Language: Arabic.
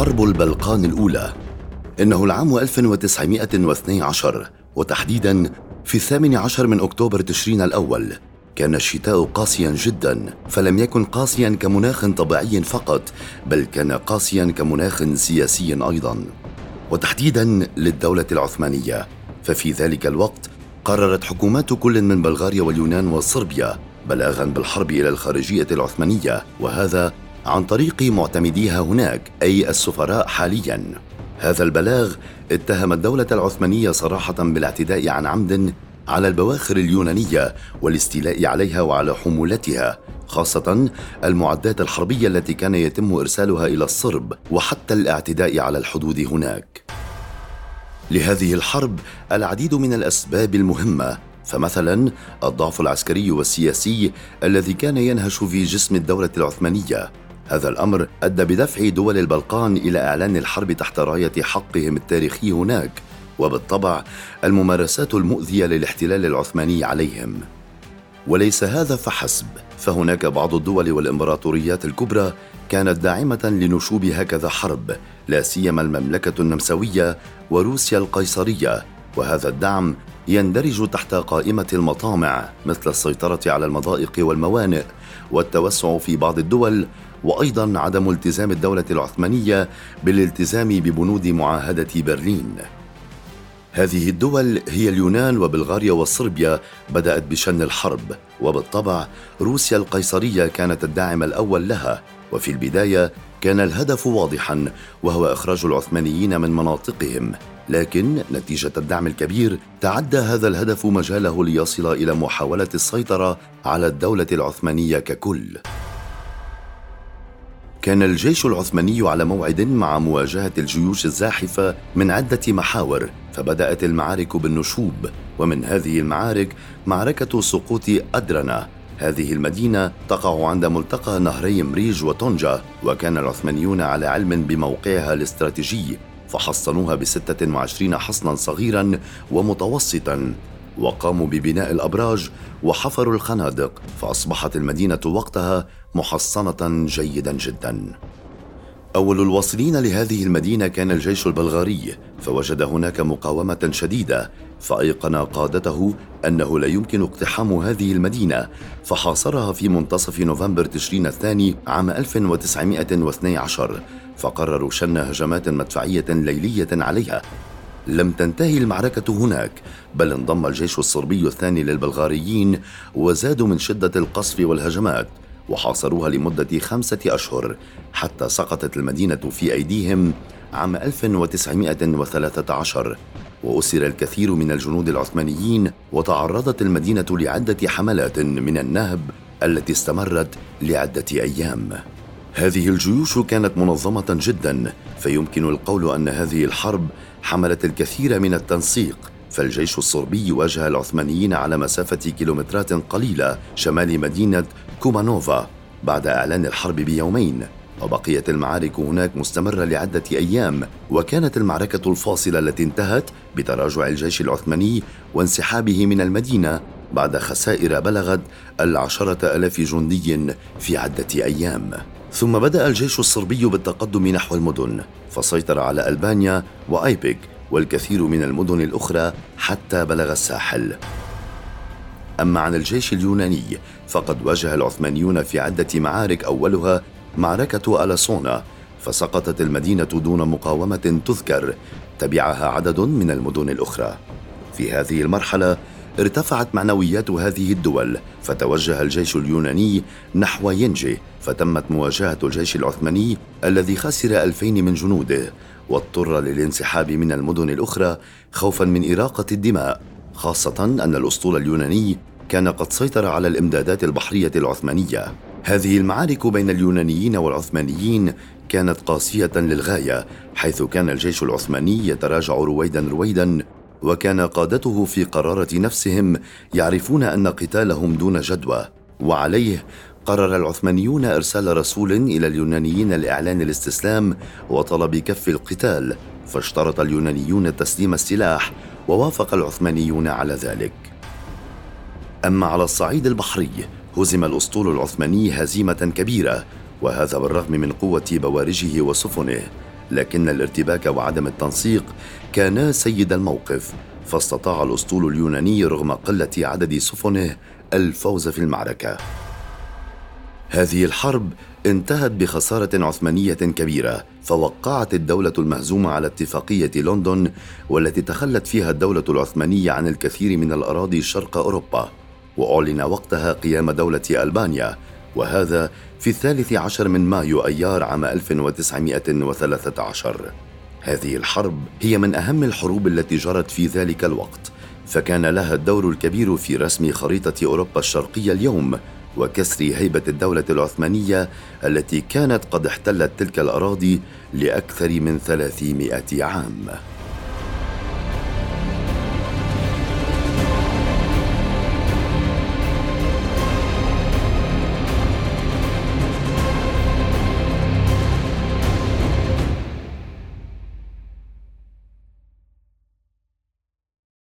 حرب البلقان الأولى. إنه العام 1912 وتحديدا في الثامن عشر من أكتوبر تشرين الأول كان الشتاء قاسيا جدا فلم يكن قاسيا كمناخ طبيعي فقط بل كان قاسيا كمناخ سياسي أيضا. وتحديدا للدولة العثمانية. ففي ذلك الوقت قررت حكومات كل من بلغاريا واليونان وصربيا بلاغا بالحرب إلى الخارجية العثمانية وهذا عن طريق معتمديها هناك أي السفراء حاليا. هذا البلاغ اتهم الدولة العثمانية صراحة بالاعتداء عن عمد على البواخر اليونانية والاستيلاء عليها وعلى حمولتها خاصة المعدات الحربية التي كان يتم إرسالها إلى الصرب وحتى الاعتداء على الحدود هناك. لهذه الحرب العديد من الأسباب المهمة فمثلا الضعف العسكري والسياسي الذي كان ينهش في جسم الدولة العثمانية. هذا الأمر أدى بدفع دول البلقان إلى إعلان الحرب تحت راية حقهم التاريخي هناك وبالطبع الممارسات المؤذية للاحتلال العثماني عليهم. وليس هذا فحسب فهناك بعض الدول والإمبراطوريات الكبرى كانت داعمة لنشوب هكذا حرب لا سيما المملكة النمساوية وروسيا القيصرية وهذا الدعم يندرج تحت قائمة المطامع مثل السيطرة على المضائق والموانئ والتوسع في بعض الدول وأيضا عدم التزام الدولة العثمانية بالالتزام ببنود معاهدة برلين. هذه الدول هي اليونان وبلغاريا وصربيا بدأت بشن الحرب. وبالطبع روسيا القيصرية كانت الداعم الأول لها. وفي البداية كان الهدف واضحا وهو إخراج العثمانيين من مناطقهم. لكن نتيجة الدعم الكبير تعدى هذا الهدف مجاله ليصل إلى محاولة السيطرة على الدولة العثمانية ككل. كان الجيش العثماني على موعد مع مواجهة الجيوش الزاحفة من عدة محاور فبدأت المعارك بالنشوب ومن هذه المعارك معركة سقوط ادرنا هذه المدينة تقع عند ملتقى نهري مريج وطنجة وكان العثمانيون على علم بموقعها الاستراتيجي فحصنوها بستة وعشرين حصنا صغيرا ومتوسطا. وقاموا ببناء الأبراج وحفروا الخنادق فأصبحت المدينة وقتها محصنة جيدا جدا. أول الواصلين لهذه المدينة كان الجيش البلغاري فوجد هناك مقاومة شديدة فأيقن قادته أنه لا يمكن اقتحام هذه المدينة فحاصرها في منتصف نوفمبر تشرين الثاني عام 1912 فقرروا شن هجمات مدفعية ليلية عليها. لم تنتهي المعركة هناك بل انضم الجيش الصربي الثاني للبلغاريين وزادوا من شدة القصف والهجمات وحاصروها لمدة خمسة أشهر حتى سقطت المدينة في أيديهم عام 1913 وأسر الكثير من الجنود العثمانيين وتعرضت المدينة لعدة حملات من النهب التي استمرت لعدة أيام. هذه الجيوش كانت منظمة جدا فيمكن القول أن هذه الحرب حملت الكثير من التنسيق فالجيش الصربي واجه العثمانيين على مسافة كيلومترات قليلة شمال مدينة كومانوفا بعد إعلان الحرب بيومين. وبقيت المعارك هناك مستمرة لعدة أيام وكانت المعركة الفاصلة التي انتهت بتراجع الجيش العثماني وانسحابه من المدينة بعد خسائر بلغت العشرة ألاف جندي في عدة أيام. ثم بدأ الجيش الصربي بالتقدم نحو المدن. فسيطر على ألبانيا وأيبك والكثير من المدن الأخرى حتى بلغ الساحل. أما عن الجيش اليوناني فقد واجه العثمانيون في عدة معارك أولها معركة ألاسونا فسقطت المدينة دون مقاومة تذكر تبعها عدد من المدن الأخرى. في هذه المرحلة ارتفعت معنويات هذه الدول فتوجه الجيش اليوناني نحو ينجي فتمت مواجهة الجيش العثماني الذي خسر ألفين من جنوده واضطر للانسحاب من المدن الأخرى خوفا من إراقة الدماء خاصة أن الأسطول اليوناني كان قد سيطر على الإمدادات البحرية العثمانية. هذه المعارك بين اليونانيين والعثمانيين كانت قاسية للغاية حيث كان الجيش العثماني يتراجع رويدا رويدا وكان قادته في قرارة نفسهم يعرفون أن قتالهم دون جدوى. وعليه قرر العثمانيون إرسال رسول إلى اليونانيين لإعلان الاستسلام وطلب كف القتال فاشترط اليونانيون تسليم السلاح ووافق العثمانيون على ذلك. أما على الصعيد البحري هزم الأسطول العثماني هزيمة كبيرة وهذا بالرغم من قوة بوارجه وسفنه. لكن الارتباك وعدم التنسيق كانا سيد الموقف فاستطاع الأسطول اليوناني رغم قلة عدد سفنه الفوز في المعركة. هذه الحرب انتهت بخسارة عثمانية كبيرة فوقعت الدولة المهزومة على اتفاقية لندن والتي تخلت فيها الدولة العثمانية عن الكثير من الأراضي شرق أوروبا وأعلن وقتها قيام دولة ألبانيا وهذا في الثالث عشر من مايو أيار عام 1913 هذه الحرب هي من أهم الحروب التي جرت في ذلك الوقت فكان لها الدور الكبير في رسم خريطة أوروبا الشرقية اليوم وكسر هيبة الدولة العثمانية التي كانت قد احتلت تلك الأراضي لأكثر من ثلاثمائة عام.